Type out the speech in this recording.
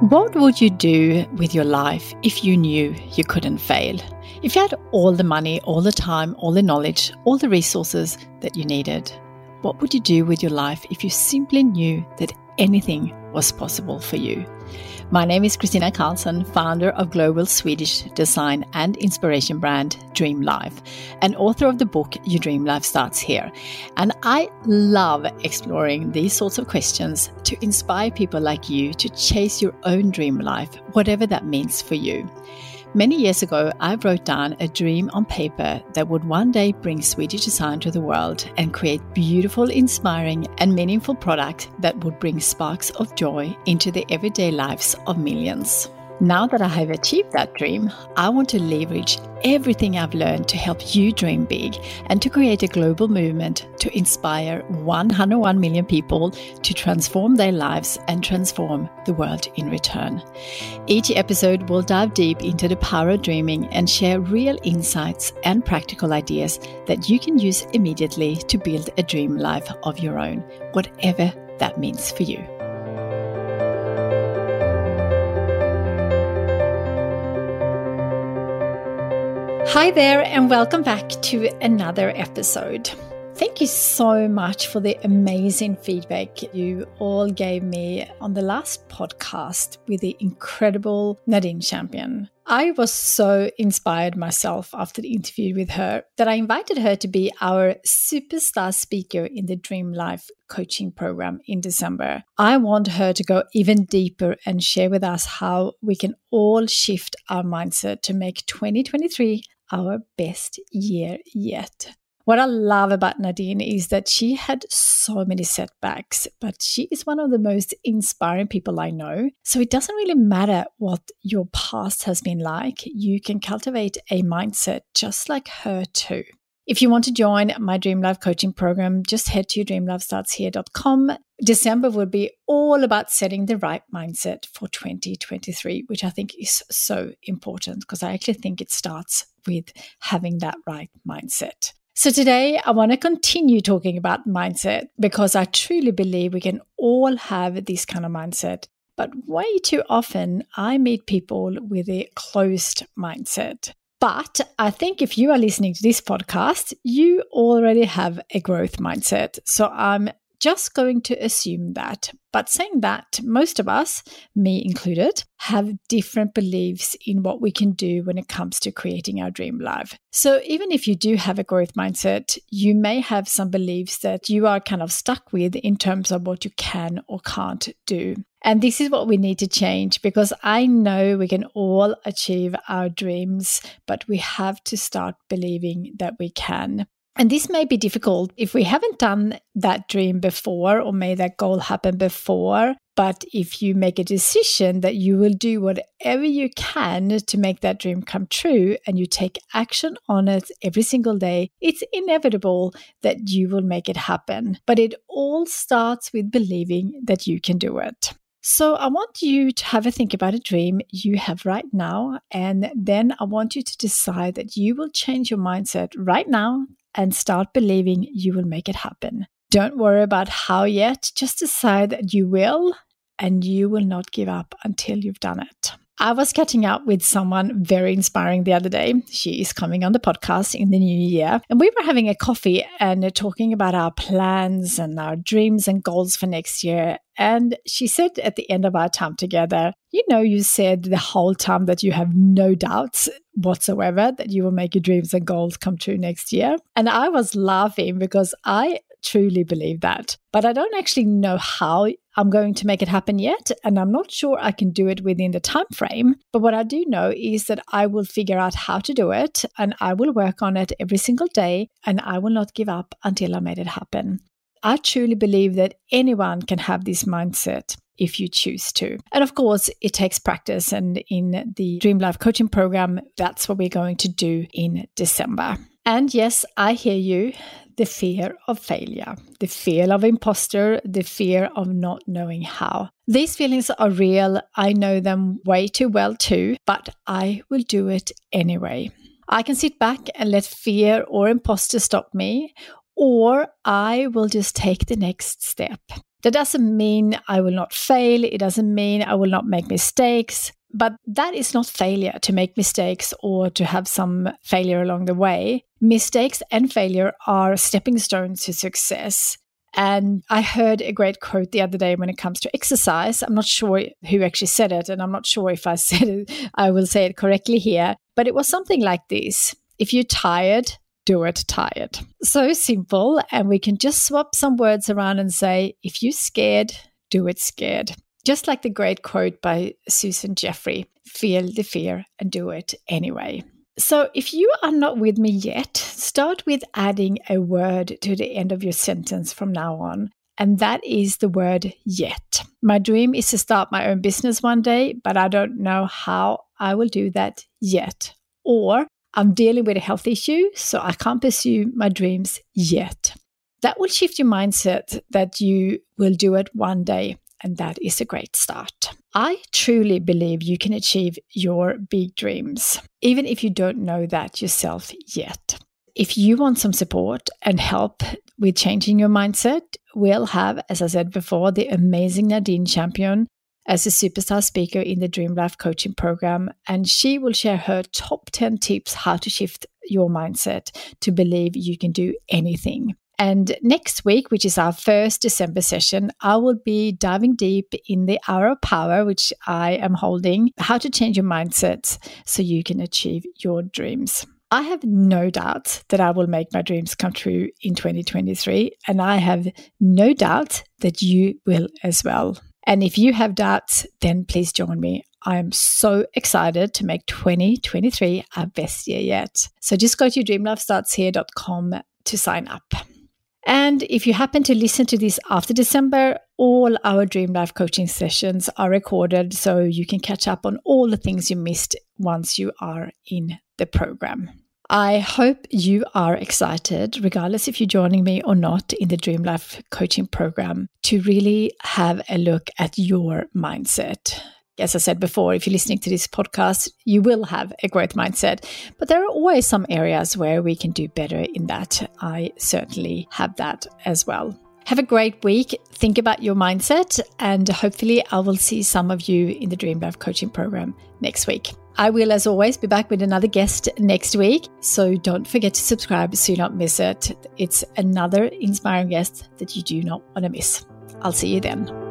What would you do with your life if you knew you couldn't fail? If you had all the money, all the time, all the knowledge, all the resources that you needed, what would you do with your life if you simply knew that anything was possible for you? My name is Kristina Karlsson, founder of global Swedish design and inspiration brand Dream Life, and author of the book Your Dream Life Starts Here. And I love exploring these sorts of questions to inspire people like you to chase your own dream life, whatever that means for you. Many years ago, I wrote down a dream on paper that would one day bring Swedish design to the world and create beautiful, inspiring, and meaningful products that would bring sparks of joy into the everyday lives of millions. Now that I have achieved that dream, I want to leverage everything I've learned to help you dream big and to create a global movement to inspire 101 million people to transform their lives and transform the world in return. Each episode will dive deep into the power of dreaming and share real insights and practical ideas that you can use immediately to build a dream life of your own, whatever that means for you. Hi there, and welcome back to another episode. Thank you so much for the amazing feedback you all gave me on the last podcast with the incredible Nadine Champion. I was so inspired myself after the interview with her that I invited her to be our superstar speaker in the Dream Life coaching program in December. I want her to go even deeper and share with us how we can all shift our mindset to make 2023 our best year yet. What I love about Nadine is that she had so many setbacks, but she is one of the most inspiring people I know. So it doesn't really matter what your past has been like, you can cultivate a mindset just like her too. If you want to join my Dream Life coaching program, just head to dreamlifestartshere.com. December will be all about setting the right mindset for 2023, which I think is so important because I actually think it starts with having that right mindset. So, today I want to continue talking about mindset because I truly believe we can all have this kind of mindset. But way too often, I meet people with a closed mindset. But I think if you are listening to this podcast, you already have a growth mindset. So I'm just going to assume that. But saying that, most of us, me included, have different beliefs in what we can do when it comes to creating our dream life. So even if you do have a growth mindset, you may have some beliefs that you are kind of stuck with in terms of what you can or can't do. And this is what we need to change because I know we can all achieve our dreams, but we have to start believing that we can. And this may be difficult if we haven't done that dream before or made that goal happen before. But if you make a decision that you will do whatever you can to make that dream come true and you take action on it every single day, it's inevitable that you will make it happen. But it all starts with believing that you can do it. So I want you to have a think about a dream you have right now. And then I want you to decide that you will change your mindset right now and start believing you will make it happen. Don't worry about how yet, just decide that you will and you will not give up until you've done it. I was catching up with someone very inspiring the other day. She is coming on the podcast in the new year. And we were having a coffee and talking about our plans and our dreams and goals for next year. And she said at the end of our time together, You know, you said the whole time that you have no doubts whatsoever that you will make your dreams and goals come true next year. And I was laughing because I truly believe that. But I don't actually know how I'm going to make it happen yet, and I'm not sure I can do it within the time frame. But what I do know is that I will figure out how to do it, and I will work on it every single day, and I will not give up until I made it happen. I truly believe that anyone can have this mindset if you choose to. And of course, it takes practice. And in the Dream Life coaching program, that's what we're going to do in December. And yes, I hear you the fear of failure, the fear of imposter, the fear of not knowing how. These feelings are real. I know them way too well too, but I will do it anyway. I can sit back and let fear or imposter stop me, or I will just take the next step. That doesn't mean I will not fail. It doesn't mean I will not make mistakes. But that is not failure to make mistakes or to have some failure along the way. Mistakes and failure are stepping stones to success. And I heard a great quote the other day when it comes to exercise. I'm not sure who actually said it, and I'm not sure if I said it, I will say it correctly here, but it was something like this If you're tired, do it tired. So simple. And we can just swap some words around and say, if you're scared, do it scared. Just like the great quote by Susan Jeffers feel the fear and do it anyway. So, if you are not with me yet, start with adding a word to the end of your sentence from now on. And that is the word yet. My dream is to start my own business one day, but I don't know how I will do that yet. Or I'm dealing with a health issue, so I can't pursue my dreams yet. That will shift your mindset that you will do it one day and that is a great start. I truly believe you can achieve your big dreams, even if you don't know that yourself yet. If you want some support and help with changing your mindset, we'll have, as I said before, the amazing Nadine Champion as a superstar speaker in the Dream Life coaching program. And she will share her top 10 tips how to shift your mindset to believe you can do anything. And next week, which is our first December session, I will be diving deep in the Hour of Power, which I am holding, how to change your mindset so you can achieve your dreams. I have no doubt that I will make my dreams come true in 2023, and I have no doubt that you will as well. And if you have doubts, then please join me. I am so excited to make 2023 our best year yet. So just go to dreamlifestartshere.com to sign up. And if you happen to listen to this after December, all our Dream Life coaching sessions are recorded so you can catch up on all the things you missed once you are in the program. I hope you are excited, regardless if you're joining me or not in the Dream Life coaching program, to really have a look at your mindset as I said before, if you're listening to this podcast, you will have a growth mindset. But there are always some areas where we can do better in that. I certainly have that as well. Have a great week. Think about your mindset, and hopefully, I will see some of you in the Dream Life coaching program next week. I will, as always, be back with another guest next week. So don't forget to subscribe so you don't miss it. It's another inspiring guest that you do not want to miss. I'll see you then.